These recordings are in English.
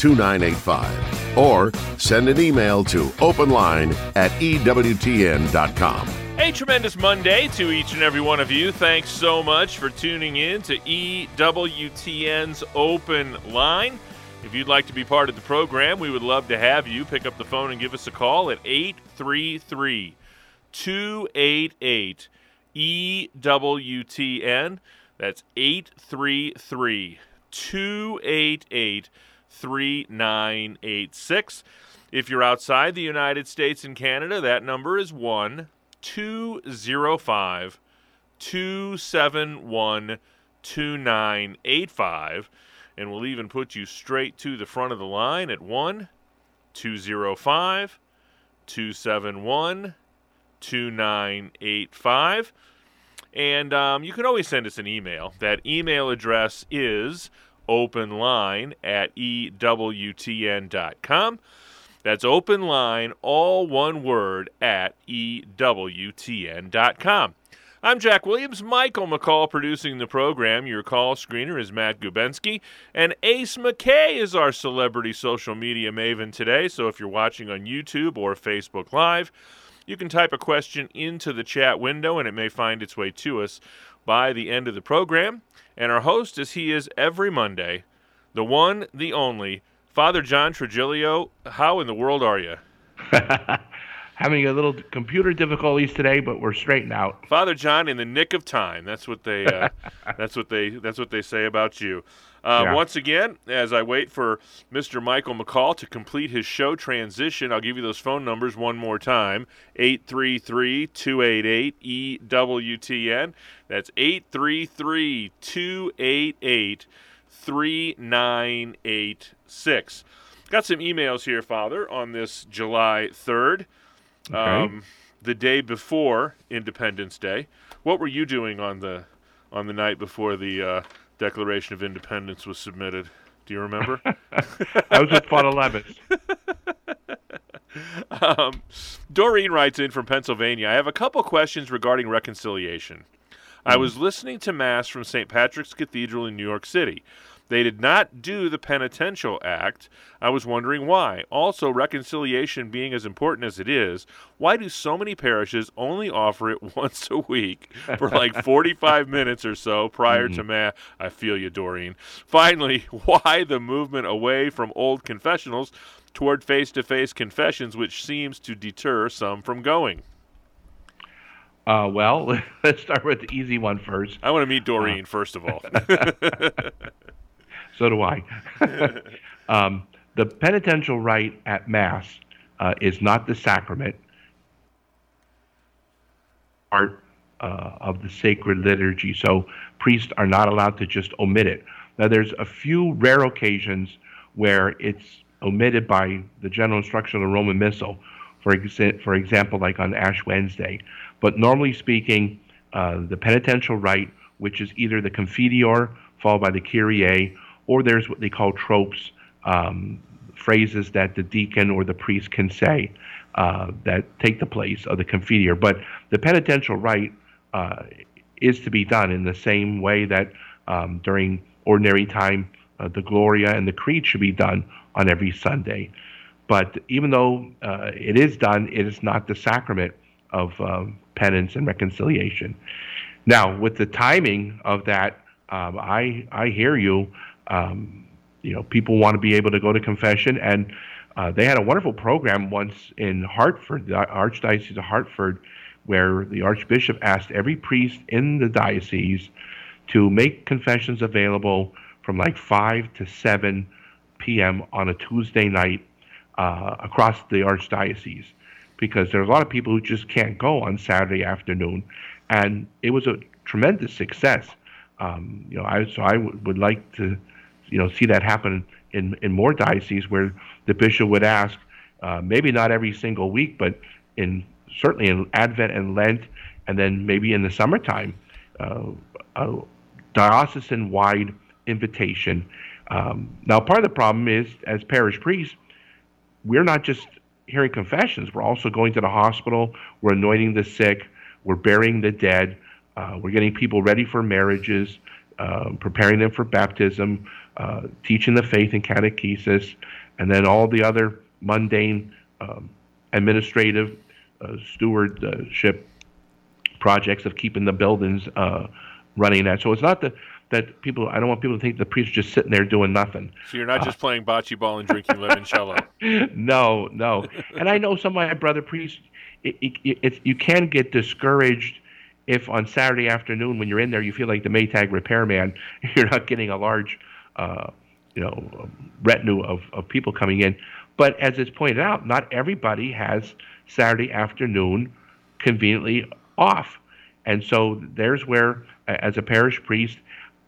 2985 or send an email to openline at EWTN.com. A tremendous Monday to each and every one of you. Thanks so much for tuning in to EWTN's Open Line. If you'd like to be part of the program, we would love to have you. Pick up the phone and give us a call at 833 288 EWTN. That's 833 288 3986. If you're outside the United States and Canada, that number is 1 205 271 2985. And we'll even put you straight to the front of the line at 1 205 271 2985. And um, you can always send us an email. That email address is openline at ewtn.com. That's open line, all one word, at EWTN.com. I'm Jack Williams, Michael McCall producing the program. Your call screener is Matt Gubensky, and Ace McKay is our celebrity social media maven today. So if you're watching on YouTube or Facebook Live, you can type a question into the chat window and it may find its way to us by the end of the program. And our host, as he is every Monday, the one, the only, Father John Trigilio, how in the world are you? Having a little computer difficulties today, but we're straightened out. Father John, in the nick of time. That's what they. Uh, that's what they. That's what they say about you. Uh, yeah. Once again, as I wait for Mr. Michael McCall to complete his show transition, I'll give you those phone numbers one more time 833 288 EWTN. That's 833 288 3986. Got some emails here, Father, on this July 3rd, okay. um, the day before Independence Day. What were you doing on the on the night before the uh, Declaration of Independence was submitted? Do you remember? I was at 11. um, Doreen writes in from Pennsylvania. I have a couple questions regarding reconciliation. I hmm. was listening to Mass from St. Patrick's Cathedral in New York City. They did not do the penitential act. I was wondering why. Also, reconciliation being as important as it is, why do so many parishes only offer it once a week for like 45 minutes or so prior mm-hmm. to Mass? I feel you, Doreen. Finally, why the movement away from old confessionals toward face to face confessions, which seems to deter some from going? Uh, well, let's start with the easy one first. I want to meet Doreen, uh, first of all. So do I. um, the penitential rite at Mass uh, is not the sacrament, part uh, of the sacred liturgy. So priests are not allowed to just omit it. Now, there's a few rare occasions where it's omitted by the general instruction of the Roman Missal, for, exa- for example, like on Ash Wednesday. But normally speaking, uh, the penitential rite, which is either the Confiteor followed by the Kyrie or there's what they call tropes, um, phrases that the deacon or the priest can say uh, that take the place of the confiteor. But the penitential rite uh, is to be done in the same way that um, during ordinary time uh, the Gloria and the Creed should be done on every Sunday. But even though uh, it is done, it is not the sacrament of um, penance and reconciliation. Now, with the timing of that, um, I I hear you. Um, you know, people want to be able to go to confession, and uh, they had a wonderful program once in Hartford, the Archdiocese of Hartford, where the Archbishop asked every priest in the diocese to make confessions available from like 5 to 7 p.m. on a Tuesday night uh, across the Archdiocese because there are a lot of people who just can't go on Saturday afternoon. And it was a tremendous success. Um, you know, I, so I w- would like to you know see that happen in in more dioceses where the bishop would ask, uh, maybe not every single week, but in certainly in Advent and Lent, and then maybe in the summertime, uh, a diocesan-wide invitation. Um, now, part of the problem is, as parish priests, we're not just hearing confessions. We're also going to the hospital. We're anointing the sick. We're burying the dead. Uh, we're getting people ready for marriages, uh, preparing them for baptism, uh, teaching the faith and catechesis, and then all the other mundane um, administrative uh, stewardship projects of keeping the buildings uh, running. That so it's not that that people. I don't want people to think the priest is just sitting there doing nothing. So you're not just uh, playing bocce ball and drinking limoncello. no, no. And I know some of my brother priests. It, it, it, you can get discouraged if on Saturday afternoon when you're in there you feel like the Maytag repairman, you're not getting a large, uh, you know, retinue of, of people coming in. But as it's pointed out, not everybody has Saturday afternoon conveniently off. And so there's where, as a parish priest,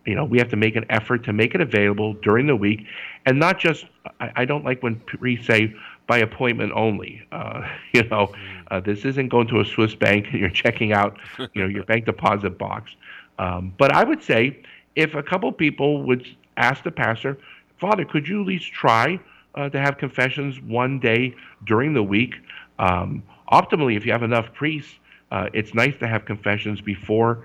you know, we have to make an effort to make it available during the week, and not just. I, I don't like when priests say by appointment only. Uh, you know, uh, this isn't going to a Swiss bank and you're checking out, you know, your bank deposit box. Um, but I would say if a couple people would ask the pastor, Father, could you at least try uh, to have confessions one day during the week? Um, optimally, if you have enough priests, uh, it's nice to have confessions before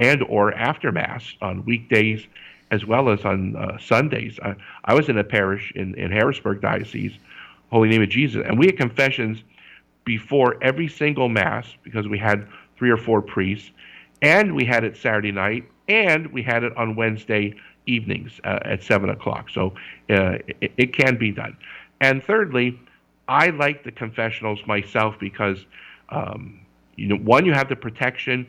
and or after mass on weekdays as well as on uh, Sundays. I, I, was in a parish in, in Harrisburg Diocese, Holy Name of Jesus, and we had confessions before every single mass because we had three or four priests, and we had it Saturday night, and we had it on Wednesday evenings uh, at seven o'clock. So uh, it, it can be done. And thirdly, I like the confessionals myself because, um, you know, one, you have the protection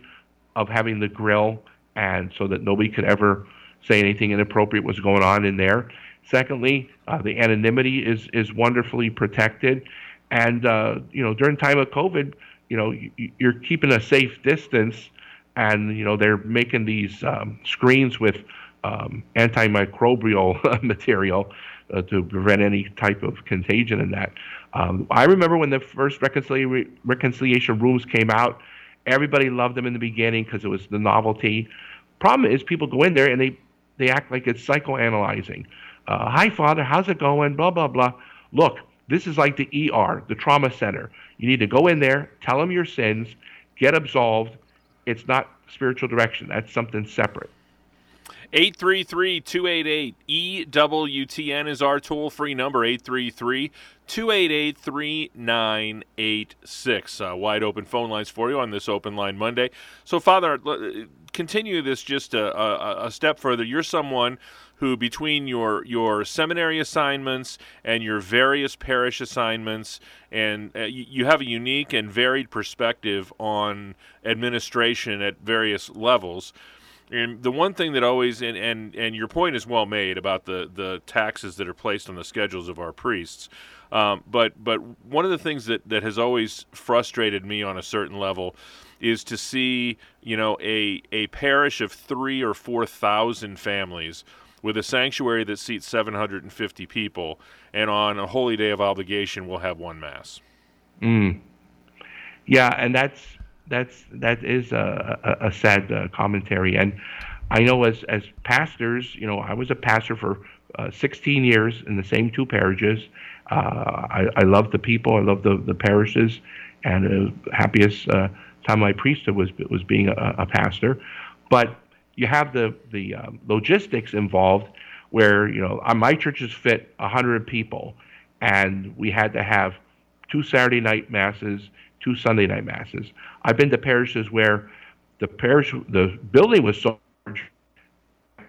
of having the grill, and so that nobody could ever say anything inappropriate was going on in there. Secondly, uh, the anonymity is is wonderfully protected, and uh, you know during time of COVID, you know you're keeping a safe distance, and you know they're making these um, screens with um, antimicrobial material uh, to prevent any type of contagion in that. Um, I remember when the first reconciliation, reconciliation rooms came out, everybody loved them in the beginning because it was the novelty. Problem is, people go in there and they, they act like it's psychoanalyzing. Uh, Hi, Father, how's it going? Blah, blah, blah. Look, this is like the ER, the trauma center. You need to go in there, tell them your sins, get absolved. It's not spiritual direction, that's something separate. 833 288 EWTN is our toll free number 833 288 3986. Uh, wide open phone lines for you on this Open Line Monday. So, Father, continue this just a, a, a step further. You're someone who between your your seminary assignments and your various parish assignments and uh, you, you, have a unique and varied perspective on administration at various levels and the one thing that always and, and and your point is well made about the the taxes that are placed on the schedules of our priests. Um, but but one of the things that that has always frustrated me on a certain level is to see you know a a parish of three or four thousand families with a sanctuary that seats 750 people, and on a holy day of obligation, we'll have one mass. Mm. Yeah, and that's that's that is a, a, a sad uh, commentary. And I know as as pastors, you know, I was a pastor for uh, 16 years in the same two parishes. Uh, I, I love the people. I love the, the parishes, and the happiest uh, time my priesthood was was being a, a, pastor. But you have the the um, logistics involved, where you know my churches fit 100 people, and we had to have two Saturday night masses two Sunday night masses. I've been to parishes where the parish, the building was so large, you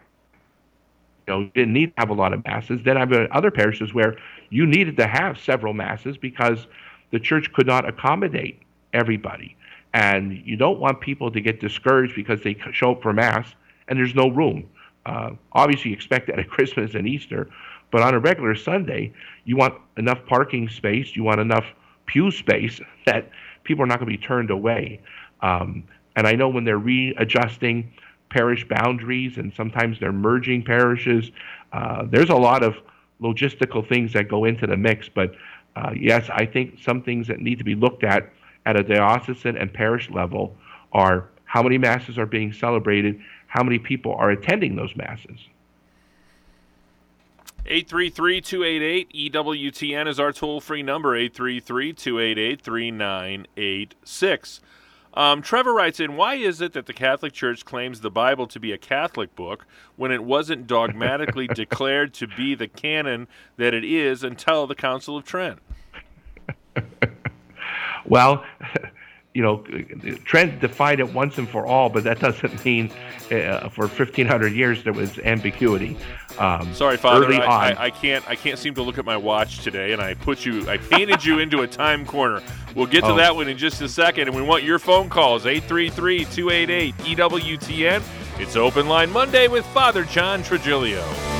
know, didn't need to have a lot of masses. Then I've been other parishes where you needed to have several masses because the church could not accommodate everybody. And you don't want people to get discouraged because they show up for mass and there's no room. Uh, obviously, you expect that at Christmas and Easter, but on a regular Sunday, you want enough parking space, you want enough pew space that people are not going to be turned away. Um, and I know when they're readjusting parish boundaries and sometimes they're merging parishes, uh, there's a lot of logistical things that go into the mix. But uh, yes, I think some things that need to be looked at at a diocesan and parish level are how many masses are being celebrated, how many people are attending those masses. 833-288 EWTN is our toll-free number 833-288-3986. Um, Trevor writes in, why is it that the Catholic Church claims the Bible to be a Catholic book when it wasn't dogmatically declared to be the canon that it is until the Council of Trent? well, you know, Trent defined it once and for all, but that doesn't mean uh, for 1,500 years there was ambiguity. Um, Sorry, Father, I, I, I, can't. I can't seem to look at my watch today, and I put you. I painted you into a time corner. We'll get to oh. that one in just a second, and we want your phone calls 833-288 EWTN. It's Open Line Monday with Father John Trigilio.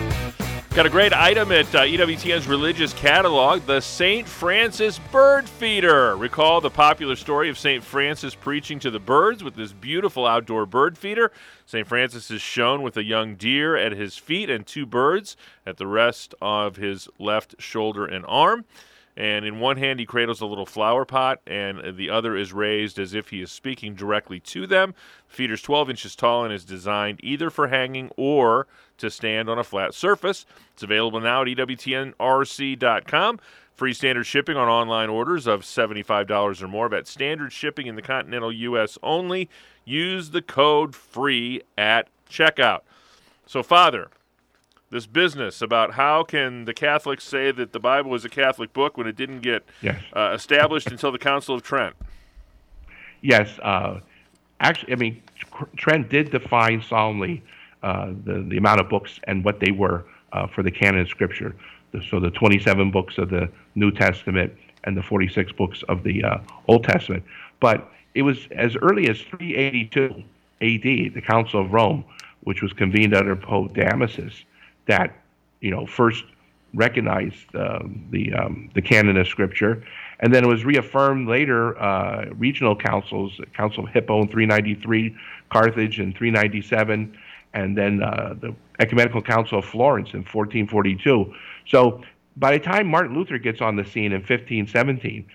Got a great item at uh, EWTN's religious catalog the St. Francis Bird Feeder. Recall the popular story of St. Francis preaching to the birds with this beautiful outdoor bird feeder. St. Francis is shown with a young deer at his feet and two birds at the rest of his left shoulder and arm. And in one hand, he cradles a little flower pot, and the other is raised as if he is speaking directly to them. The feeder is 12 inches tall and is designed either for hanging or to stand on a flat surface. It's available now at EWTNRC.com. Free standard shipping on online orders of $75 or more. But standard shipping in the continental U.S. only. Use the code FREE at checkout. So, Father, this business about how can the Catholics say that the Bible is a Catholic book when it didn't get yes. uh, established until the Council of Trent? Yes. Uh, actually, I mean, Trent did define solemnly the, the amount of books and what they were uh, for the canon of Scripture. So the 27 books of the New Testament and the 46 books of the uh, Old Testament. But it was as early as 382 AD, the Council of Rome, which was convened under Pope Damasus, that you know first recognized uh, the um, the canon of Scripture, and then it was reaffirmed later. Uh, regional councils, Council of Hippo in 393, Carthage in 397, and then uh, the Ecumenical Council of Florence in 1442. So by the time Martin Luther gets on the scene in 1517,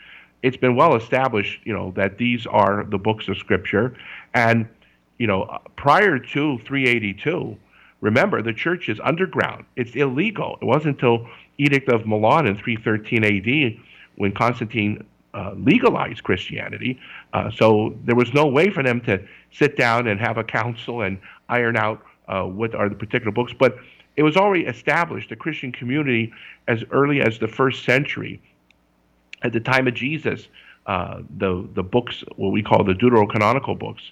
it's been well established, you know, that these are the books of Scripture, and you know, prior to 382, remember the church is underground; it's illegal. It wasn't until Edict of Milan in 313 A.D. when Constantine uh, legalized Christianity. Uh, so there was no way for them to sit down and have a council and iron out uh, what are the particular books. But it was already established, the Christian community, as early as the first century. At the time of Jesus, uh, the, the books, what we call the deuterocanonical books,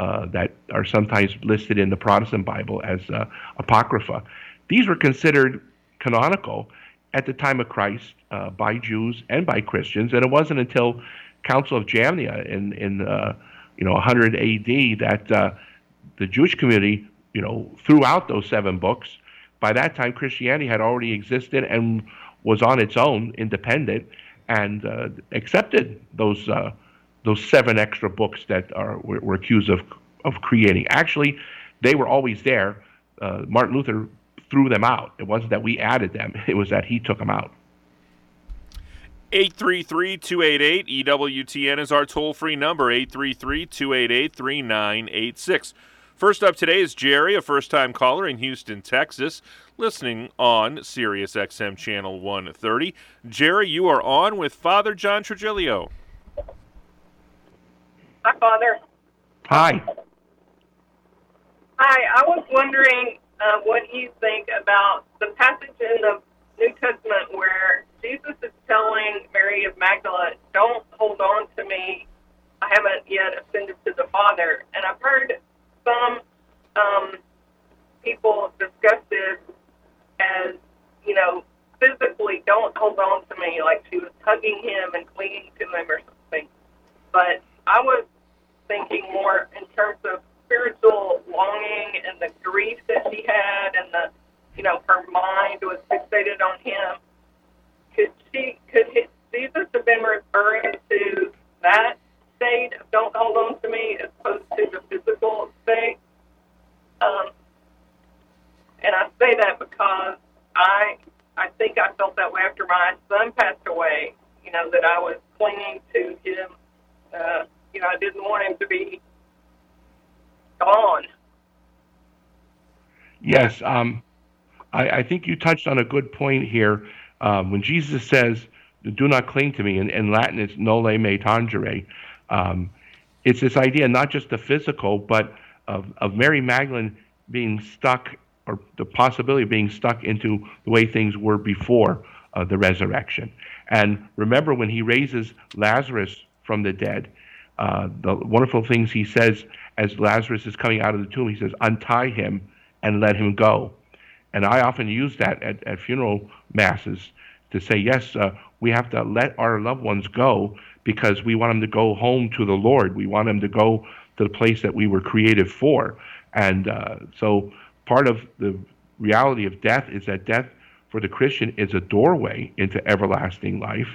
uh, that are sometimes listed in the Protestant Bible as uh, Apocrypha, these were considered canonical at the time of Christ uh, by Jews and by Christians, and it wasn't until Council of Jamnia in in uh, you know 100 A.D. that the Jewish community you know throughout those seven books. By that time, Christianity had already existed and was on its own, independent, and uh, accepted those uh, those seven extra books that are were, were, accused of of creating. Actually, they were always there. Uh, Martin Luther threw them out. It wasn't that we added them; it was that he took them out. 833-288 EWTN is our toll-free number 833-288-3986. First up today is Jerry, a first-time caller in Houston, Texas, listening on Sirius XM channel 130. Jerry, you are on with Father John Trigilio. Hi, Father. Hi. Hi, I was wondering uh, what you think about the passage in the New Testament where Jesus is telling Mary of Magdala, "Don't hold on to me. I haven't yet ascended to the Father." And I've heard some um, people discuss this as, you know, physically don't hold on to me like she was hugging him and clinging to him or something. But I was thinking more in terms of spiritual longing and the grief that she had and the, you know, her mind was fixated on him. Could she, could his, Jesus have been referring to that state of don't hold on to me as opposed to the physical state. Um, and I say that because I I think I felt that way after my son passed away. You know that I was clinging to him. Uh, you know I didn't want him to be gone. Yes, um, I, I think you touched on a good point here. Um, when Jesus says, "Do not cling to me," in, in Latin it's "noli me tangere," um, it's this idea not just the physical, but of, of Mary Magdalene being stuck, or the possibility of being stuck into the way things were before uh, the resurrection. And remember, when he raises Lazarus from the dead, uh, the wonderful things he says as Lazarus is coming out of the tomb, he says, Untie him and let him go. And I often use that at, at funeral masses to say, yes, uh, we have to let our loved ones go because we want them to go home to the Lord. We want them to go to the place that we were created for. And uh, so part of the reality of death is that death for the Christian is a doorway into everlasting life.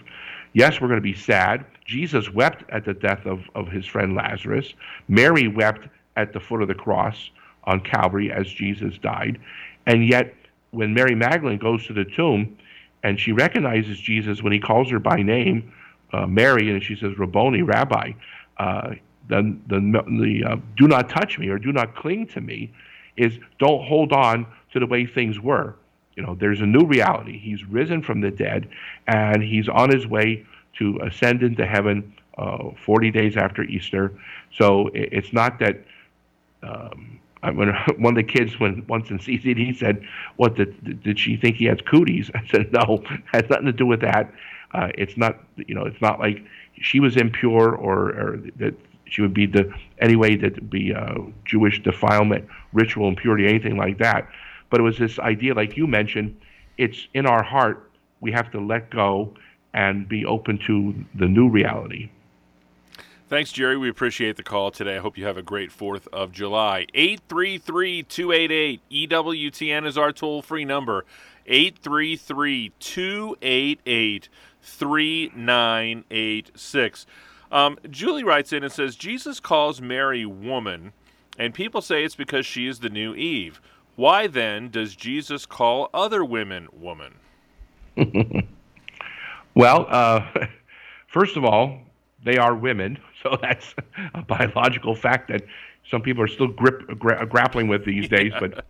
Yes, we're going to be sad. Jesus wept at the death of, of his friend Lazarus. Mary wept at the foot of the cross on Calvary as Jesus died. And yet, when Mary Magdalene goes to the tomb and she recognizes Jesus when he calls her by name, uh, Mary, and she says, Rabboni, Rabbi, uh, the, the, uh, do not touch me or do not cling to me is don't hold on to the way things were. You know, there's a new reality. He's risen from the dead and he's on his way to ascend into heaven uh, 40 days after Easter. So it's not that um, when one of the kids when once in CCD said, "What did did she think he has cooties?" I said, "No, has nothing to do with that. Uh, it's not you know it's not like she was impure or, or that she would be the anyway that would be uh, Jewish defilement, ritual impurity, anything like that. But it was this idea, like you mentioned, it's in our heart. We have to let go and be open to the new reality. Thanks, Jerry. We appreciate the call today. I hope you have a great 4th of July. 833 288 EWTN is our toll free number. 833 288 3986. Um, Julie writes in and says Jesus calls Mary woman, and people say it's because she is the new Eve. Why then does Jesus call other women woman? well, uh, first of all, they are women. So that's a biological fact that some people are still grip, gra- grappling with these days, but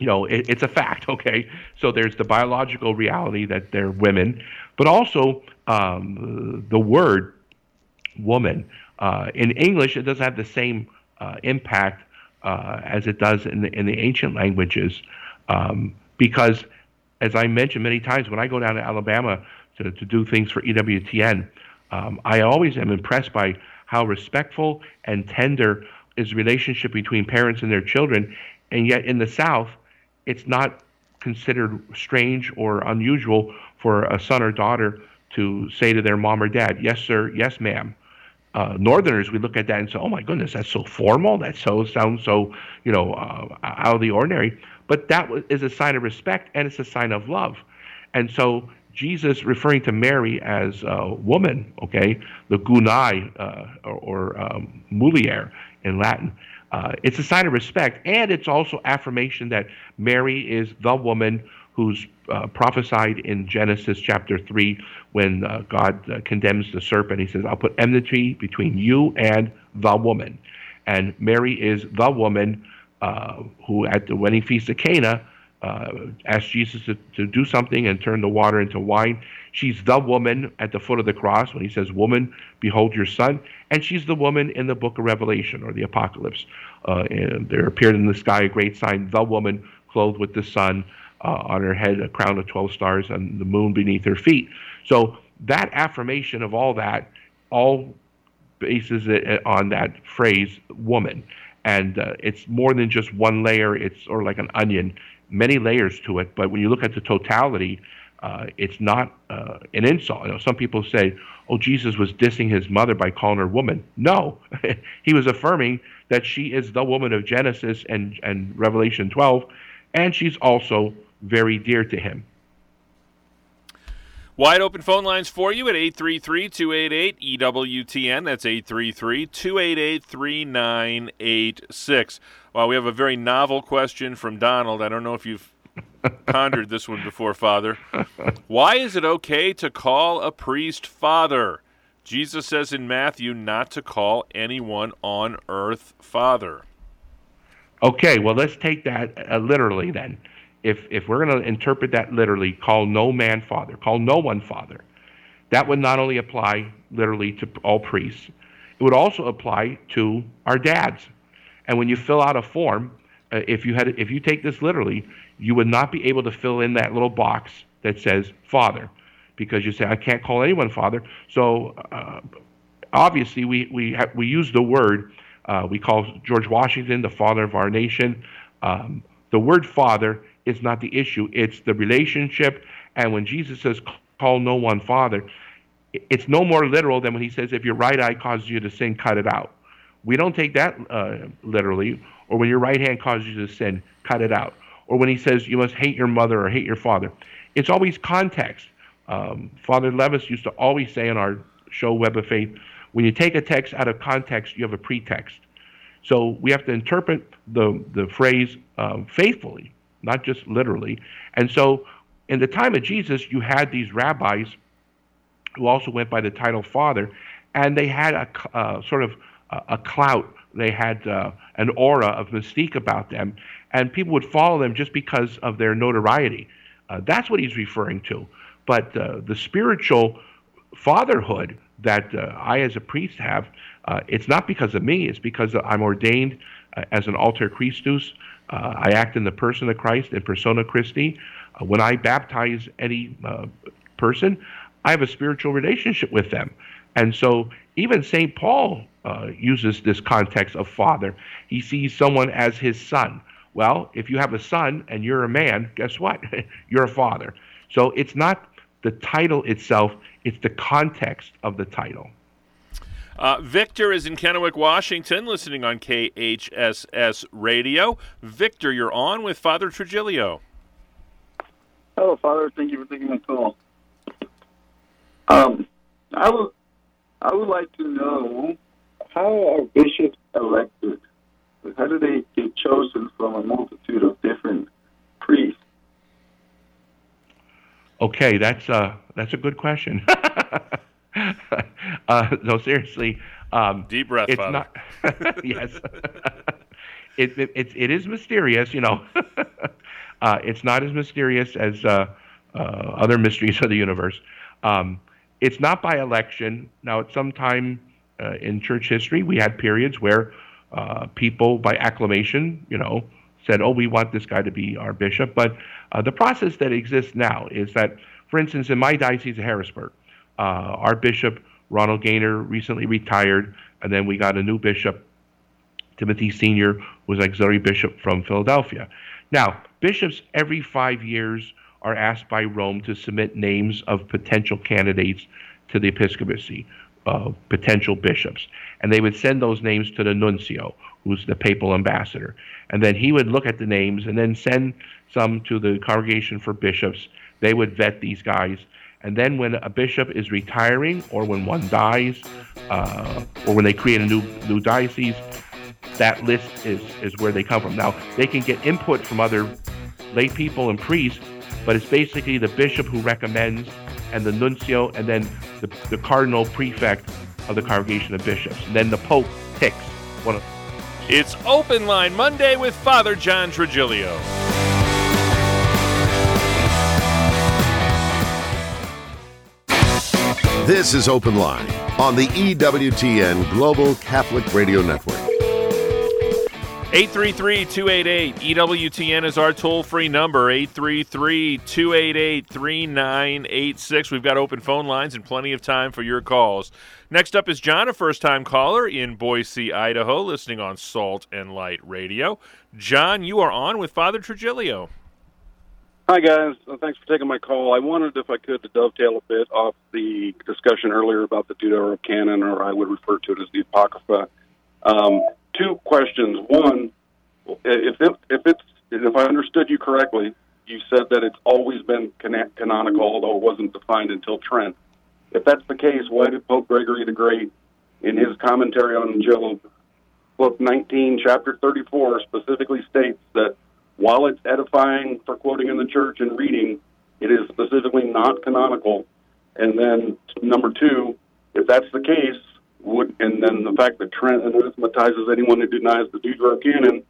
you know, it, it's a fact, okay? So there's the biological reality that they're women, but also um, the word woman. Uh, in English, it doesn't have the same uh, impact uh, as it does in the, in the ancient languages um, because, as I mentioned many times, when I go down to Alabama to, to do things for EWTN, um, I always am impressed by how respectful and tender is the relationship between parents and their children. And yet in the South, it's not considered strange or unusual for a son or daughter to say to their mom or dad, yes, sir, yes, ma'am. Uh, Northerners, we look at that and say, oh my goodness, that's so formal. That so sounds so, you know, uh, out of the ordinary. But that is a sign of respect and it's a sign of love. And so Jesus referring to Mary as a woman, okay, the gunai uh, or, or um, mulier in Latin. Uh, it's a sign of respect, and it's also affirmation that Mary is the woman who's uh, prophesied in Genesis chapter 3 when uh, God uh, condemns the serpent. He says, I'll put enmity between you and the woman. And Mary is the woman uh, who, at the wedding feast of Cana, uh, asked Jesus to, to do something and turn the water into wine. She's the woman at the foot of the cross when he says, Woman, behold your son. And she's the woman in the book of Revelation or the Apocalypse. Uh, there appeared in the sky a great sign, the woman clothed with the sun, uh, on her head a crown of 12 stars, and the moon beneath her feet. So that affirmation of all that all bases it on that phrase, woman. And uh, it's more than just one layer, it's or like an onion many layers to it, but when you look at the totality, uh, it's not uh, an insult. You know, some people say, "Oh, Jesus was dissing his mother by calling her woman." No, he was affirming that she is the woman of Genesis and and Revelation 12, and she's also very dear to him. Wide open phone lines for you at 833 288 EWTN. That's 833 288 3986. Well, we have a very novel question from Donald. I don't know if you've pondered this one before, Father. Why is it okay to call a priest father? Jesus says in Matthew not to call anyone on earth father. Okay, well, let's take that uh, literally then. If, if we're going to interpret that literally, call no man father, call no one father, that would not only apply literally to all priests, it would also apply to our dads. And when you fill out a form, uh, if you had if you take this literally, you would not be able to fill in that little box that says father, because you say I can't call anyone father. So uh, obviously we we ha- we use the word uh, we call George Washington the father of our nation. Um, the word father is not the issue; it's the relationship. And when Jesus says call no one father, it's no more literal than when he says if your right eye causes you to sin, cut it out. We don't take that uh, literally. Or when your right hand causes you to sin, cut it out. Or when he says you must hate your mother or hate your father. It's always context. Um, Father Levis used to always say in our show Web of Faith, when you take a text out of context, you have a pretext. So we have to interpret the, the phrase um, faithfully, not just literally. And so in the time of Jesus, you had these rabbis who also went by the title Father, and they had a uh, sort of a, a clout they had uh, an aura of mystique about them, and people would follow them just because of their notoriety. Uh, that's what he's referring to. But uh, the spiritual fatherhood that uh, I, as a priest, have, uh, it's not because of me. It's because I'm ordained as an alter Christus. Uh, I act in the person of Christ, in persona Christi. Uh, when I baptize any uh, person, I have a spiritual relationship with them. And so even St. Paul uh, uses this context of father. He sees someone as his son. Well, if you have a son and you're a man, guess what? you're a father. So it's not the title itself, it's the context of the title. Uh, Victor is in Kennewick, Washington, listening on KHSS Radio. Victor, you're on with Father Trigilio. Hello, Father. Thank you for taking my call. Um, I would, I would like to know how are bishops elected? How do they get chosen from a multitude of different priests? Okay, that's uh, that's a good question. uh, no, seriously. Um, Deep breath, it's Father. Not, yes. it, it, it, it is mysterious, you know. uh, it's not as mysterious as uh, uh, other mysteries of the universe. Um, it's not by election. Now, at some time uh, in church history, we had periods where uh, people, by acclamation, you know, said, "Oh, we want this guy to be our bishop." But uh, the process that exists now is that, for instance, in my diocese of Harrisburg, uh, our bishop Ronald Gainer recently retired, and then we got a new bishop, Timothy Senior, was auxiliary bishop from Philadelphia. Now, bishops every five years are asked by Rome to submit names of potential candidates to the episcopacy uh, potential bishops. And they would send those names to the nuncio, who's the papal ambassador. And then he would look at the names and then send some to the congregation for bishops. They would vet these guys. And then when a bishop is retiring or when one dies uh, or when they create a new, new diocese, that list is, is where they come from. Now, they can get input from other lay people and priests, but it's basically the bishop who recommends and the nuncio, and then the, the cardinal prefect of the congregation of bishops. And then the pope picks one of It's Open Line Monday with Father John Trigilio. This is Open Line on the EWTN Global Catholic Radio Network. 833 288 EWTN is our toll free number 833 288 3986. We've got open phone lines and plenty of time for your calls. Next up is John, a first time caller in Boise, Idaho, listening on Salt and Light Radio. John, you are on with Father Trigilio. Hi, guys. Uh, thanks for taking my call. I wanted, if I could, to dovetail a bit off the discussion earlier about the Deuterocanon, or I would refer to it as the Apocrypha. Um, two questions. One, if it, if it's if I understood you correctly, you said that it's always been can- canonical, although it wasn't defined until Trent. If that's the case, why did Pope Gregory the Great, in his commentary on Job, book 19, chapter 34, specifically states that while it's edifying for quoting in the church and reading, it is specifically not canonical. And then number two, if that's the case, would and then the fact that Trent anathematizes anyone who denies the Deuterocanon, canon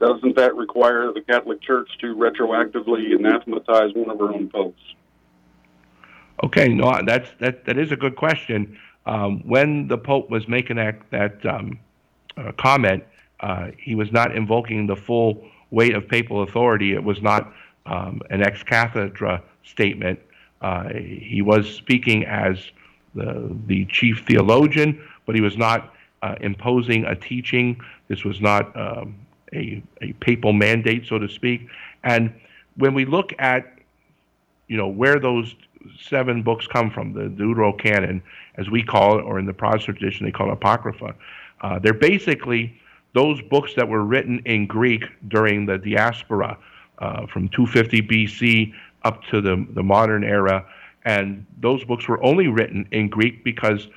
doesn't that require the Catholic Church to retroactively anathematize one of her own popes? Okay, no, that's that that is a good question. Um, when the Pope was making that that um, uh, comment, uh, he was not invoking the full weight of papal authority. It was not um, an ex cathedra statement. Uh, he was speaking as the the chief theologian, but he was not uh, imposing a teaching. This was not um, a a papal mandate, so to speak. And when we look at you know where those seven books come from, the Deuterocanon, as we call it, or in the Protestant tradition they call it Apocrypha. Uh, they're basically those books that were written in Greek during the diaspora uh, from 250 BC up to the, the modern era. And those books were only written in Greek because,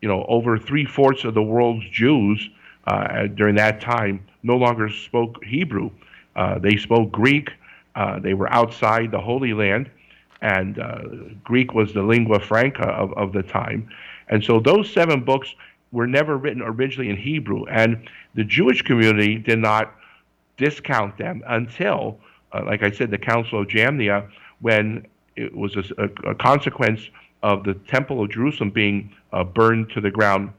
you know, over three fourths of the world's Jews uh, during that time no longer spoke Hebrew. Uh, they spoke Greek. Uh, they were outside the Holy Land and uh, Greek was the lingua franca of, of the time. And so those seven books were never written originally in Hebrew, and the Jewish community did not discount them until, uh, like I said, the Council of Jamnia, when it was a, a, consequence of the Temple of Jerusalem being uh, burned to the ground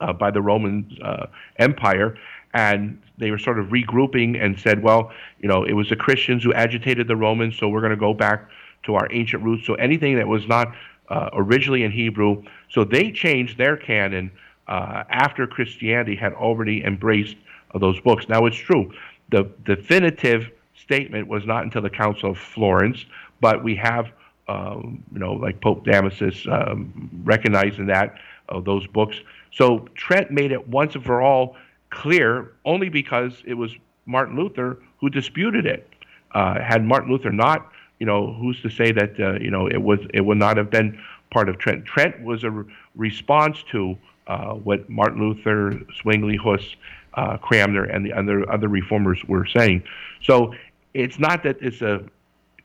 uh, by the Roman uh, Empire, and they were sort of regrouping and said, well, you know, it was the Christians who agitated the Romans, so we're going to go back to our ancient roots. So anything that was not uh, originally in Hebrew, so they changed their canon uh, after Christianity had already embraced those books. Now it's true, the definitive statement was not until the Council of Florence, but we have, um, you know, like Pope Damasus um, recognizing that uh, those books. So Trent made it once and for all clear, only because it was Martin Luther who disputed it. Uh, had Martin Luther not you know, who's to say that uh, you know it was it would not have been part of Trent? Trent was a re- response to uh, what Martin Luther, Zwingli, Huss, uh, Cranmer, and the other other reformers were saying. So it's not that it's a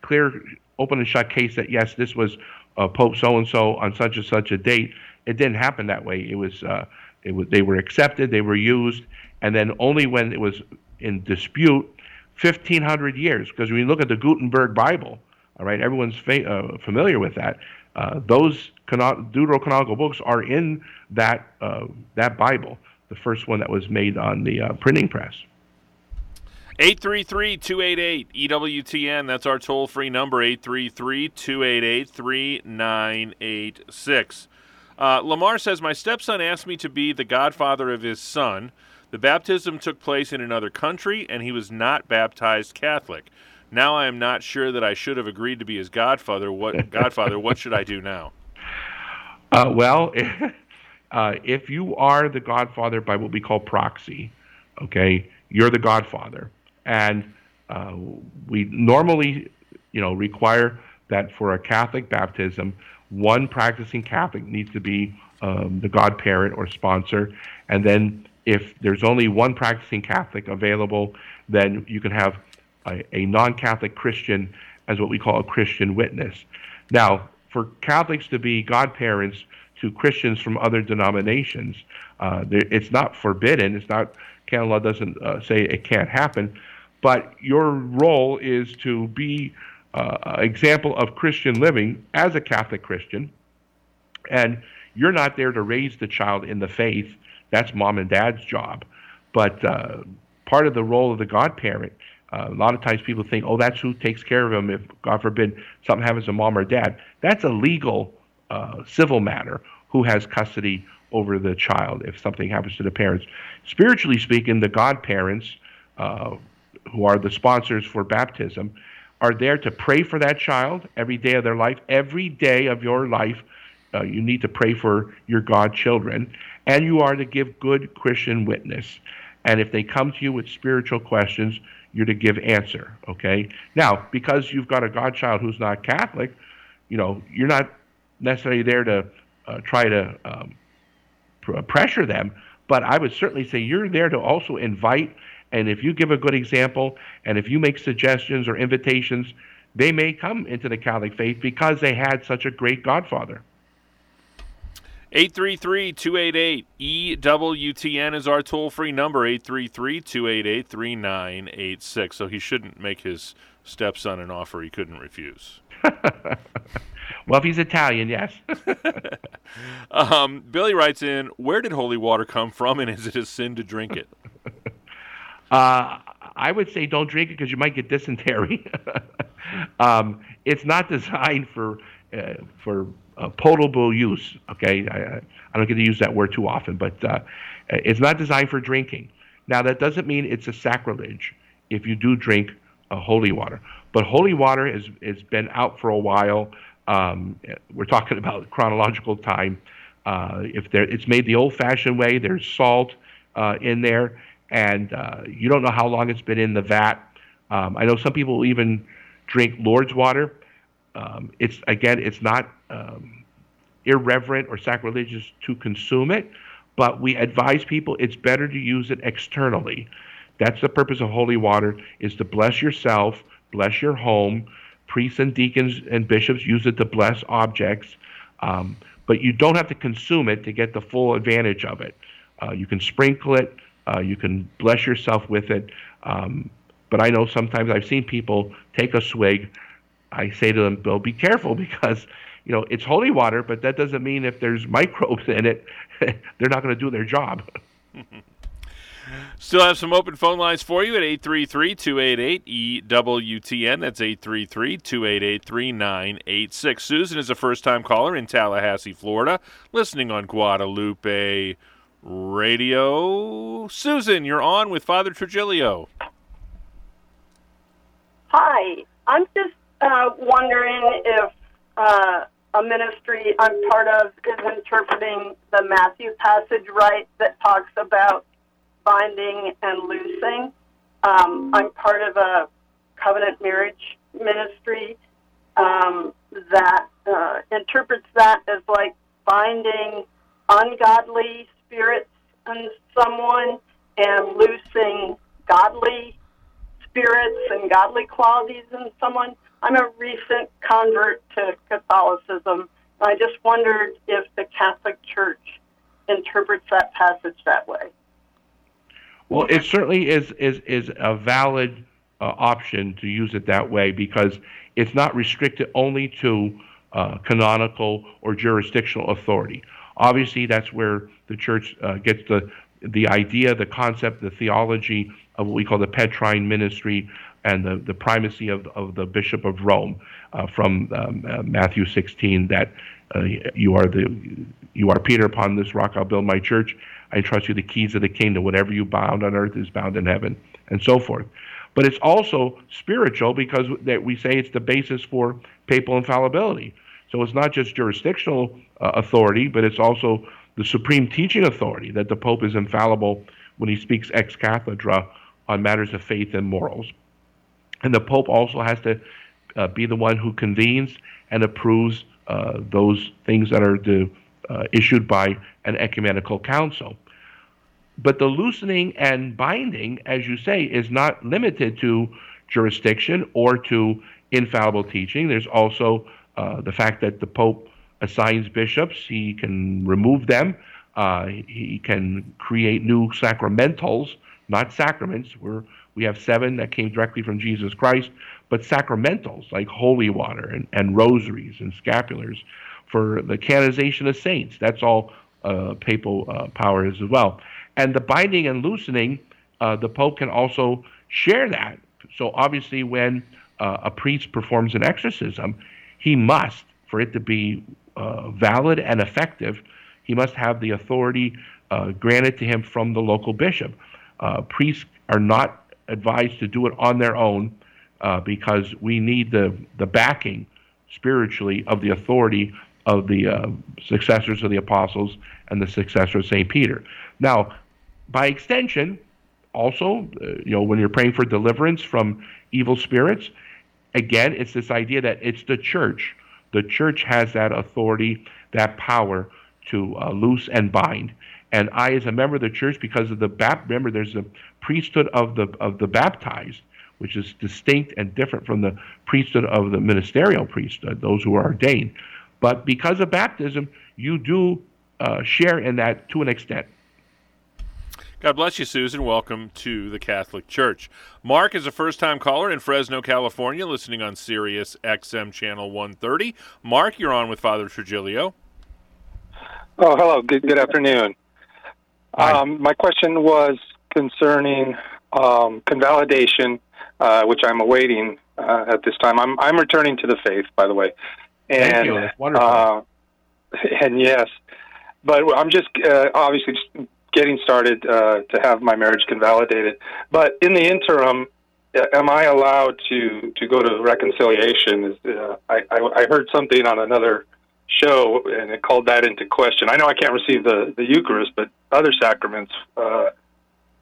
clear, open and shut case that yes, this was uh, Pope so and so on such and such a date. It didn't happen that way. It was uh, it was they were accepted, they were used, and then only when it was in dispute 1,500 years. Because when you look at the Gutenberg Bible, all right, everyone's fa- uh, familiar with that. Uh, those canon- deuterocanonical books are in that uh, that Bible, the first one that was made on the uh, printing press. 833-288-EWTN. That's our toll-free number, 833-288-3986. Uh, Lamar says, My stepson asked me to be the godfather of his son. The baptism took place in another country, and he was not baptized Catholic. Now I am not sure that I should have agreed to be his godfather. What godfather? what should I do now? Uh, well, uh, if you are the godfather by what we call proxy, okay, you're the godfather, and uh, we normally, you know, require that for a Catholic baptism, one practicing Catholic needs to be um, the godparent or sponsor, and then if there's only one practicing Catholic available, then you can have a, a non Catholic Christian as what we call a Christian witness. Now, for Catholics to be godparents to Christians from other denominations, uh, it's not forbidden. It's not, canon law doesn't uh, say it can't happen, but your role is to be uh, an example of Christian living as a Catholic Christian, and you're not there to raise the child in the faith that's mom and dad's job. But uh, part of the role of the godparent, uh, a lot of times people think, oh, that's who takes care of him if, God forbid, something happens to mom or dad. That's a legal, uh, civil matter. Who has custody over the child if something happens to the parents? Spiritually speaking, the godparents, uh, who are the sponsors for baptism, are there to pray for that child every day of their life. Every day of your life, uh, you need to pray for your godchildren and you are to give good Christian witness. And if they come to you with spiritual questions, you're to give answer. Okay. Now, because you've got a godchild who's not Catholic, you know, you're not necessarily there to uh, try to um, pr- pressure them. But I would certainly say you're there to also invite And if you give a good example, and if you make suggestions or invitations, they may come into the Catholic faith because they had such a great godfather. 833-288-EWTN is our toll-free number, 833-288-3986. So he shouldn't make his stepson an offer he couldn't refuse. well, if he's Italian, yes. um, Billy writes in, where did holy water come from, and is it a sin to drink it? uh, I would say don't drink it because you might get dysentery. um, it's not designed for uh, for uh, potable use. Okay, I, I, don't get to use that word too often, but uh, it's not designed for drinking. Now that doesn't mean it's a sacrilege if you do drink holy water. But holy water has has been out for a while. Um, we're talking about chronological time. Uh, if there, it's made the old-fashioned way. There's salt uh, in there, and uh, you don't know how long it's been in the vat. Um, I know some people even drink Lourdes water. Um, it's again, it's not um, irreverent or sacrilegious to consume it, but we advise people it's better to use it externally. That's the purpose of holy water: is to bless yourself, bless your home. Priests and deacons and bishops use it to bless objects, um, but you don't have to consume it to get the full advantage of it. Uh, you can sprinkle it. Uh, you can bless yourself with it. Um, but I know sometimes I've seen people take a swig. I say to them, "Bill, be careful because you know it's holy water, but that doesn't mean if there's microbes in it, they're not going to do their job." Still have some open phone lines for you at 833-288-EWTN. That's 833-288-3986. Susan is a first-time caller in Tallahassee, Florida, listening on Guadalupe Radio. Susan, you're on with Father Trigilio. Hi, I'm just uh, wondering if uh, a ministry I'm part of is interpreting the Matthew passage right that talks about binding and loosing. Um, I'm part of a covenant marriage ministry um, that uh, interprets that as like binding ungodly spirits in someone and loosing godly spirits and godly qualities in someone. I'm a recent convert to Catholicism. I just wondered if the Catholic Church interprets that passage that way. Well, it certainly is is is a valid uh, option to use it that way because it's not restricted only to uh, canonical or jurisdictional authority. Obviously, that's where the church uh, gets the the idea, the concept, the theology of what we call the Petrine ministry and the, the primacy of, of the Bishop of Rome uh, from um, uh, Matthew 16 that uh, you are the you are Peter upon this rock I'll build my church. I trust you the keys of the kingdom. Whatever you bound on earth is bound in heaven and so forth. But it's also spiritual because that we say it's the basis for papal infallibility. So it's not just jurisdictional uh, authority but it's also the supreme teaching authority that the pope is infallible when he speaks ex cathedra on matters of faith and morals and the Pope also has to uh, be the one who convenes and approves uh, those things that are to, uh, issued by an ecumenical council. But the loosening and binding, as you say, is not limited to jurisdiction or to infallible teaching. There's also uh, the fact that the Pope assigns bishops, he can remove them, uh, he can create new sacramentals, not sacraments. We're we have seven that came directly from Jesus Christ, but sacramentals like holy water and, and rosaries and scapulars for the canonization of saints. That's all uh, papal uh, power as well. And the binding and loosening, uh, the Pope can also share that. So obviously, when uh, a priest performs an exorcism, he must, for it to be uh, valid and effective, he must have the authority uh, granted to him from the local bishop. priests are not advised to do it on their own uh, because we need the, the backing spiritually of the authority of the uh, successors of the apostles and the successor of St. Peter. Now, by extension, also, uh, you know, when you're praying for deliverance from evil spirits, again, it's this idea that it's the church. The church has that authority, that power to uh, loose and bind. And I, as a member of the church, because of the bap, remember, there's a priesthood of the of the baptized, which is distinct and different from the priesthood of the ministerial priesthood, those who are ordained. But because of baptism, you do uh, share in that to an extent. God bless you, Susan. Welcome to the Catholic Church. Mark is a first time caller in Fresno, California, listening on Sirius XM Channel 130. Mark, you're on with Father Trigilio. Oh, hello. Good, good afternoon. Um, my question was concerning um, convalidation, uh, which I'm awaiting uh, at this time. I'm, I'm returning to the faith, by the way. And, Thank you. That's wonderful. Uh, and yes, but I'm just uh, obviously just getting started uh, to have my marriage convalidated. But in the interim, uh, am I allowed to to go to reconciliation? Is, uh, I, I I heard something on another show and it called that into question. I know I can't receive the the Eucharist, but other sacraments uh,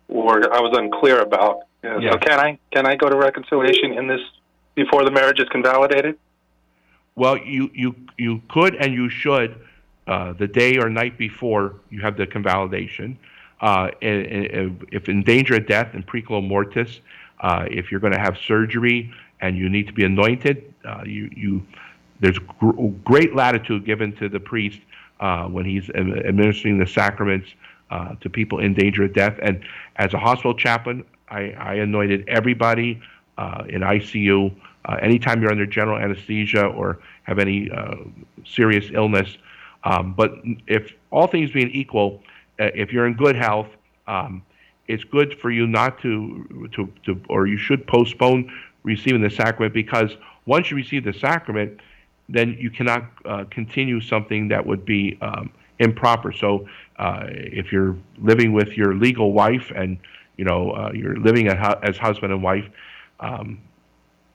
were I was unclear about. Yeah, Yeah. So can I can I go to reconciliation in this before the marriage is convalidated? Well, you you you could and you should uh, the day or night before you have the convalidation. Uh, and, and if in danger of death and periculo mortis, uh, if you're going to have surgery and you need to be anointed, uh, you you there's gr- great latitude given to the priest uh, when he's administering the sacraments uh, to people in danger of death. And as a hospital chaplain, I, I anointed everybody uh, in ICU. Uh, anytime you're under general anesthesia or have any uh, serious illness. Um, but if all things being equal, uh, if you're in good health, um, it's good for you not to, to, to, or you should postpone receiving the sacrament because once you receive the sacrament, then you cannot uh, continue something that would be um, improper. So uh, if you're living with your legal wife and you know uh, you're living as, hu- as husband and wife, um,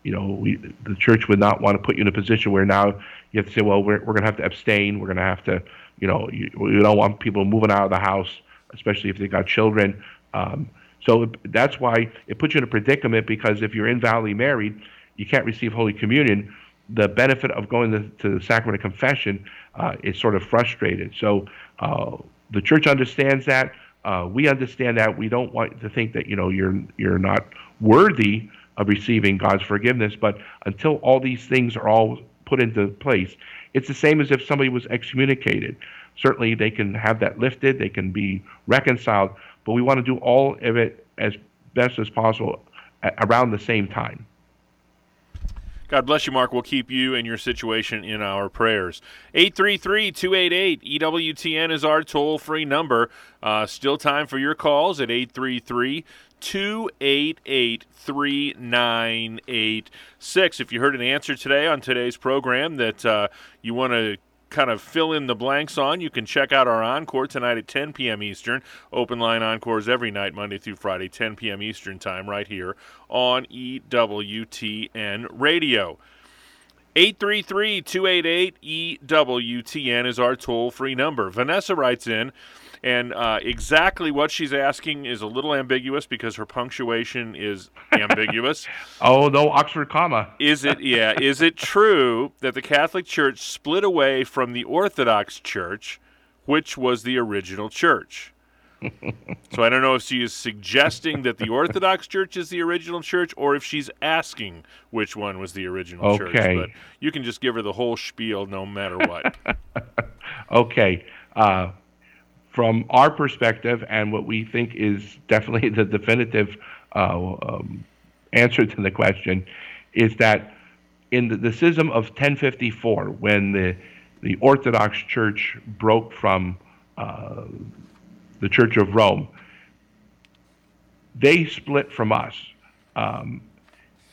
you know we, the church would not want to put you in a position where now you have to say, well, we're, we're going to have to abstain. We're going to have to, you know, you, we don't want people moving out of the house, especially if they got children. Um, so that's why it puts you in a predicament because if you're invalidly married, you can't receive Holy Communion. The benefit of going to, to the sacrament of confession uh, is sort of frustrated. So uh, the church understands that. Uh, we understand that. We don't want to think that you know you're you're not worthy of receiving God's forgiveness. But until all these things are all put into place, it's the same as if somebody was excommunicated. Certainly, they can have that lifted. They can be reconciled. But we want to do all of it as best as possible around the same time. God bless you, Mark. We'll keep you and your situation in our prayers. 833 288 EWTN is our toll free number. Uh, still time for your calls at 833 288 3986. If you heard an answer today on today's program that uh, you want to kind of fill in the blanks on, you can check out our encore tonight at 10 p.m. Eastern. Open line encores every night, Monday through Friday, 10 p.m. Eastern Time, right here on EWTN Radio. 833 288 EWTN is our toll free number. Vanessa writes in, and uh, exactly what she's asking is a little ambiguous because her punctuation is ambiguous. Oh, no Oxford comma. Is it yeah? Is it true that the Catholic Church split away from the Orthodox Church, which was the original church? so I don't know if she is suggesting that the Orthodox Church is the original church, or if she's asking which one was the original church. Okay. But you can just give her the whole spiel, no matter what. Okay. Uh, from our perspective, and what we think is definitely the definitive uh, um, answer to the question, is that in the, the schism of 1054, when the the Orthodox Church broke from uh, the Church of Rome, they split from us. Um,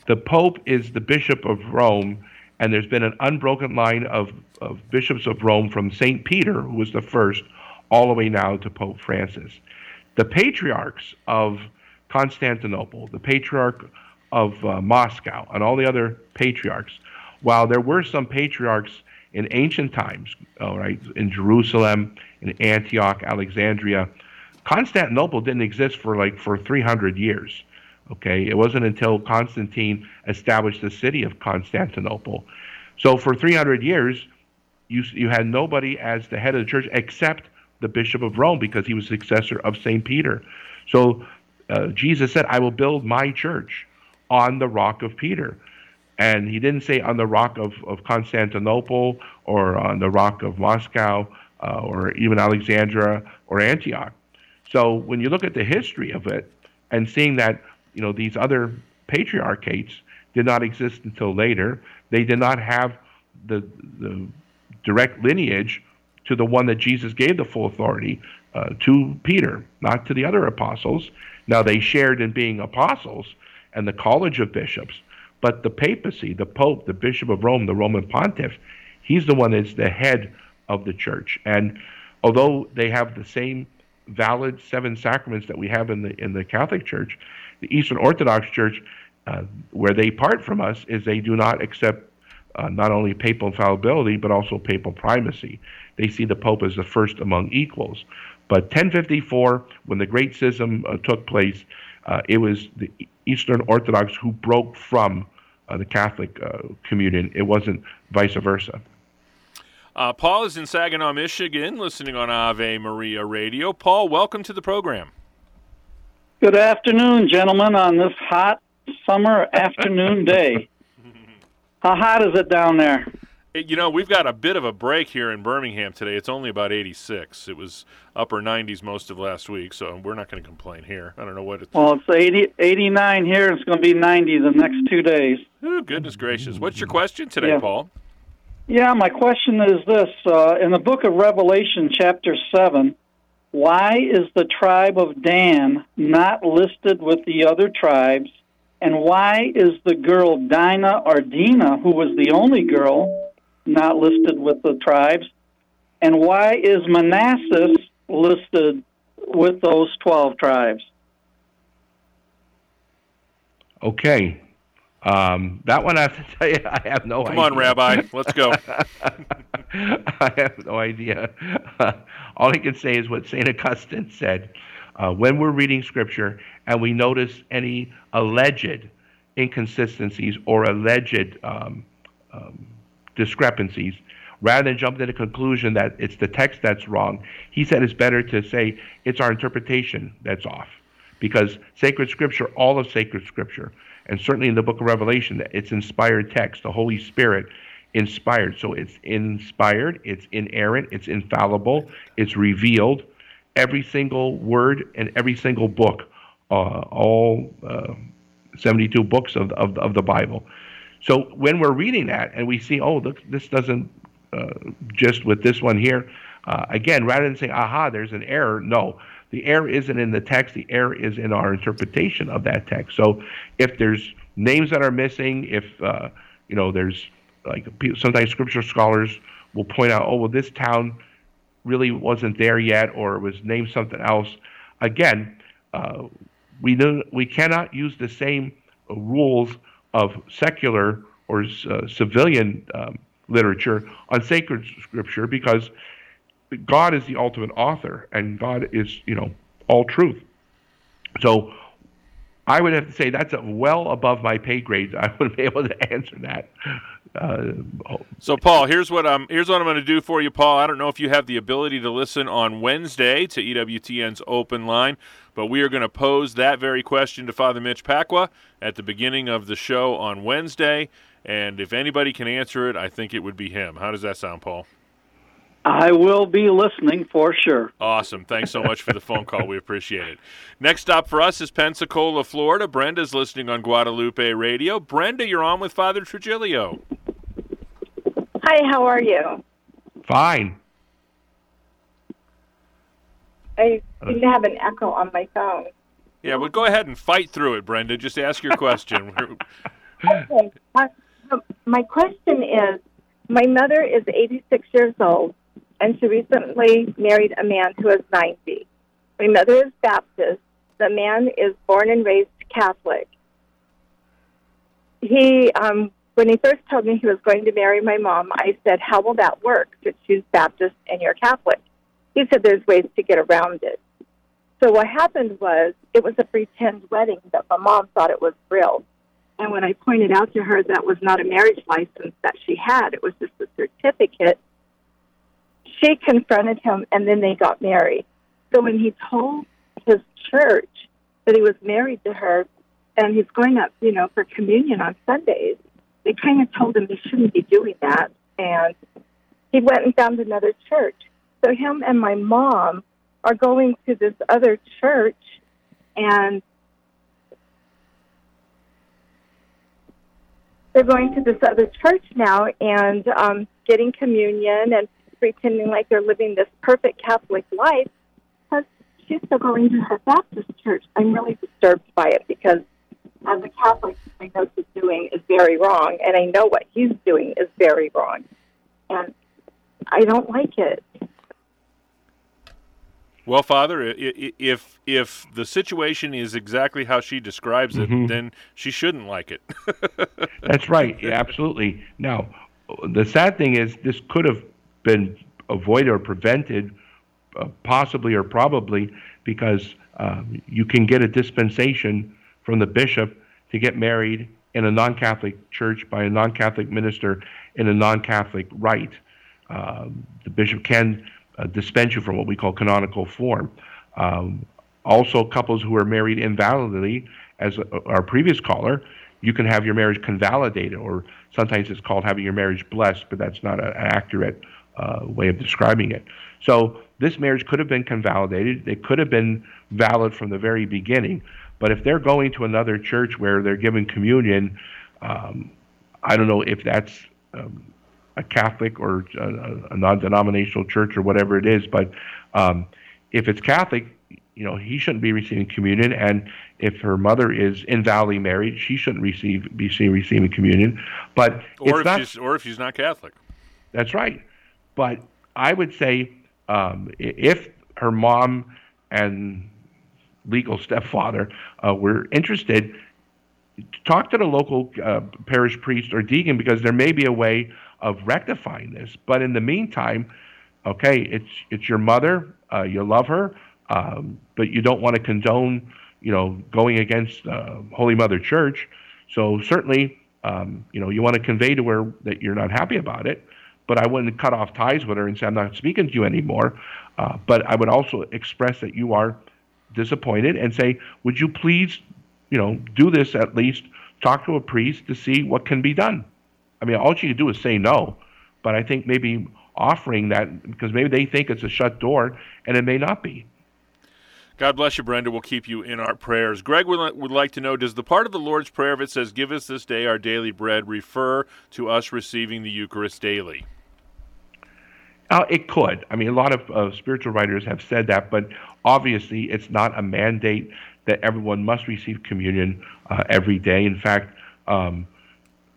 the Pope is the Bishop of Rome, and there's been an unbroken line of, of bishops of Rome from St. Peter, who was the first, all the way now to Pope Francis. The patriarchs of Constantinople, the patriarch of uh, Moscow, and all the other patriarchs, while there were some patriarchs in ancient times, all right, in Jerusalem, in Antioch, Alexandria, Constantinople didn't exist for like for 300 years. Okay, it wasn't until Constantine established the city of Constantinople. So for 300 years, you you had nobody as the head of the church except the Bishop of Rome because he was successor of St. Peter. So uh, Jesus said, I will build my church on the rock of Peter. And he didn't say on the rock of, of Constantinople or on the rock of Moscow uh, or even Alexandria or Antioch. So when you look at the history of it and seeing that, you know, these other patriarchates did not exist until later, they did not have the, the direct lineage to the one that Jesus gave the full authority uh, to Peter, not to the other apostles. Now, they shared in being apostles and the college of bishops, but the papacy, the pope, the bishop of Rome, the Roman pontiff, he's the one that's the head of the church. And although they have the same valid seven sacraments that we have in the in the Catholic Church, the Eastern Orthodox Church, uh, where they part from us, is they do not accept uh, not only papal infallibility but also papal primacy. They see the Pope as the first among equals. But 1054, when the Great Schism uh, took place, uh, it was the Eastern Orthodox who broke from uh, the Catholic uh, communion. It wasn't vice versa. Uh, Paul is in Saginaw, Michigan, listening on Ave Maria Radio. Paul, welcome to the program. Good afternoon, gentlemen, on this hot summer afternoon day. How hot is it down there? You know, we've got a bit of a break here in Birmingham today. It's only about 86. It was upper 90s most of last week, so we're not going to complain here. I don't know what it's. Well, it's 80, 89 here. It's going to be 90 the next two days. Oh, goodness gracious. What's your question today, Yeah. Paul? Yeah, my question is this. Uh, in the book of Revelation, chapter 7, why is the tribe of Dan not listed with the other tribes? And why is the girl Dinah or Dina, who was the only girl, not listed with the tribes? And why is Manassas listed with those 12 tribes? Okay. Um, that one I have to tell you, I have no Come idea. on, Rabbi. Let's go. I have no idea. all I can say is what St. Augustine said. Uh, when we're reading scripture and we notice any alleged inconsistencies or alleged um, um, discrepancies, rather than jump to the conclusion that it's the text that's wrong, he said it's better to say it's our interpretation that's off. Because sacred scripture, all of sacred scripture, and certainly in the book of Revelation, that it's inspired text. The Holy Spirit inspired. So it's inspired, it's inerrant, it's infallible, it's revealed. Every single word and every single book, uh, all uh, 72 books of, of, of the Bible. So when we're reading that and we see, oh, look, this doesn't uh, just with this one here, uh, again, rather than saying, aha, there's an error, no. The error isn't in the text, the error is in our interpretation of that text. So if there's names that are missing, if, uh, you know, there's like sometimes scripture scholars will point out, oh, well, this town really wasn't there yet, or it was named something else. Again, uh, we know we cannot use the same rules of secular or uh, civilian um, literature on sacred scripture because God is the ultimate author, and God is, you know, all truth. So I would have to say that's well above my pay grade. I wouldn't be able to answer that. Uh, So, Paul, here's what I'm here's what I'm going to do for you, Paul. I don't know if you have the ability to listen on Wednesday to EWTN's open line, but we are going to pose that very question to Father Mitch Pacwa at the beginning of the show on Wednesday. And if anybody can answer it, I think it would be him. How does that sound, Paul? I will be listening for sure. Awesome. Thanks so much for the phone call. We appreciate it. Next stop for us is Pensacola, Florida. Brenda's listening on Guadalupe Radio. Brenda, you're on with Father Trigilio. Hi, how are you? fine. I seem to have an echo on my phone. Yeah, well, go ahead and fight through it, Brenda. Just ask your question. Okay. Uh, um, my question is my mother is 86 years old, and she recently married a man who is 90. My mother is Baptist. The man is born and raised Catholic. He, um, when he first told me he was going to marry my mom, I said, How will that work? That she's Baptist and you're Catholic. He said, There's ways to get around it. So what happened was it was a pretend wedding, but my mom thought it was real. And when I pointed out to her that was not a marriage license that she had, it was just a certificate, she confronted him, and then they got married. So when he told his church that he was married to her, and he's going up, you know, for communion on Sundays, they kind of told him he shouldn't be doing that, and he went and found another church. So him and my mom are going to this other church, and they're going to this other church now and um, getting communion and pretending like they're living this perfect Catholic life. Because she's still going to her Baptist church. I'm really disturbed by it because as a Catholic, I know what he's doing is very wrong, and I know what he's doing is very wrong, and I don't like it. Well, Father, if if the situation is exactly how she describes it, mm-hmm. then she shouldn't like it. That's right. Yeah, absolutely. Now, the sad thing is, this could have been avoided or prevented, uh, possibly or probably, because um, you can get a dispensation from the bishop to get married in a non-Catholic church by a non-Catholic minister in a non-Catholic rite. Um, the bishop can uh, dispense you from what we call canonical form. Um, also, couples who are married invalidly, as our previous caller, you can have your marriage convalidated, or sometimes it's called having your marriage blessed, but that's not an accurate uh, way of describing it. So this marriage could have been convalidated. It could have been valid from the very beginning. But if they're going to another church where they're giving communion, um, I don't know if that's um, a Catholic or a, a non-denominational church or whatever it is. But um, if it's Catholic, you know, he shouldn't be receiving communion. And if her mother is invalidly married, she shouldn't receive be seen receiving communion. But or if not, she's or if she's not Catholic. That's right. But I would say um, if her mom and legal stepfather uh, were interested, talk to the local uh, parish priest or deacon because there may be a way of rectifying this. But in the meantime, okay, it's it's your mother, uh, you love her, um, but you don't want to condone, you know, going against uh, Holy Mother Church. So certainly, um, you know, you want to convey to her that you're not happy about it. But I wouldn't cut off ties with her and say I'm not speaking to you anymore. Uh, but I would also express that you are disappointed and say, would you please, you know, do this at least? Talk to a priest to see what can be done. I mean, all you can do is say no. But I think maybe offering that because maybe they think it's a shut door and it may not be. God bless you, Brenda. We'll keep you in our prayers. Greg would, would like to know Does the part of the Lord's Prayer, it says, Give us this day our daily bread, refer to us receiving the Eucharist daily? Uh, it could. I mean, a lot of uh, spiritual writers have said that, but obviously it's not a mandate that everyone must receive communion uh, every day. In fact, um,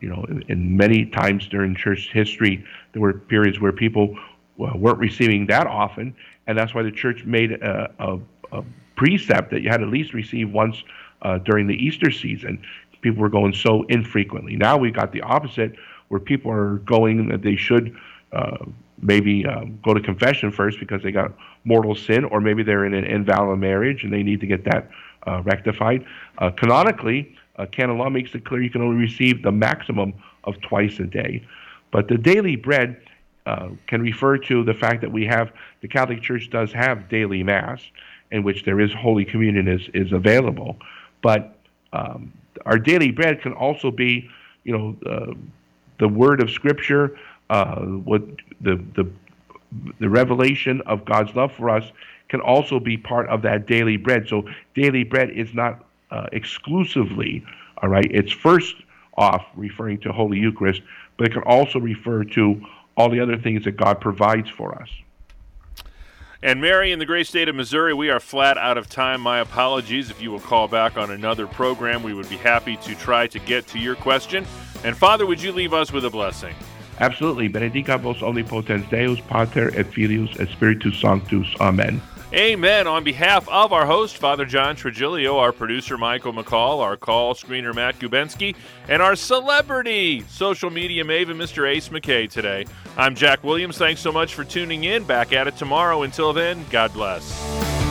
you know, in, in, many times during church history, there were periods where people weren't receiving that often, and that's why the church made a, a, a precept that you had at least receive once uh, during the Easter season. People were going so infrequently. Now we got the opposite, where people are going that they should uh, maybe um, go to confession first because they got mortal sin, or maybe they're in an invalid marriage and they need to get that uh, rectified. Uh, canonically, uh, canon law makes it clear you can only receive the maximum of twice a day. But the daily bread can refer to the fact that we have, the Catholic Church does have daily Mass, in which there is Holy Communion is, is available. But um, our daily bread can also be, you know, uh, the word of Scripture, uh, what the, the, the revelation of God's love for us can also be part of that daily bread. So daily bread is not uh, exclusively, all right, it's first off referring to Holy Eucharist, but it can also refer to all the other things that God provides for us. And Mary, in the great state of Missouri, we are flat out of time. My apologies. If you will call back on another program, we would be happy to try to get to your question. And Father, would you leave us with a blessing? Absolutely. Benedicat vos omnipotens Deus, Pater et Filius et Spiritus Sanctus. Amen. Amen. On behalf of our host, Father John Trigilio, our producer, Michael McCall, our call screener, Matt Gubensky, and our celebrity social media maven, Mr. Ace McKay, today, I'm Jack Williams. Thanks so much for tuning in. Back at it tomorrow. Until then, God bless.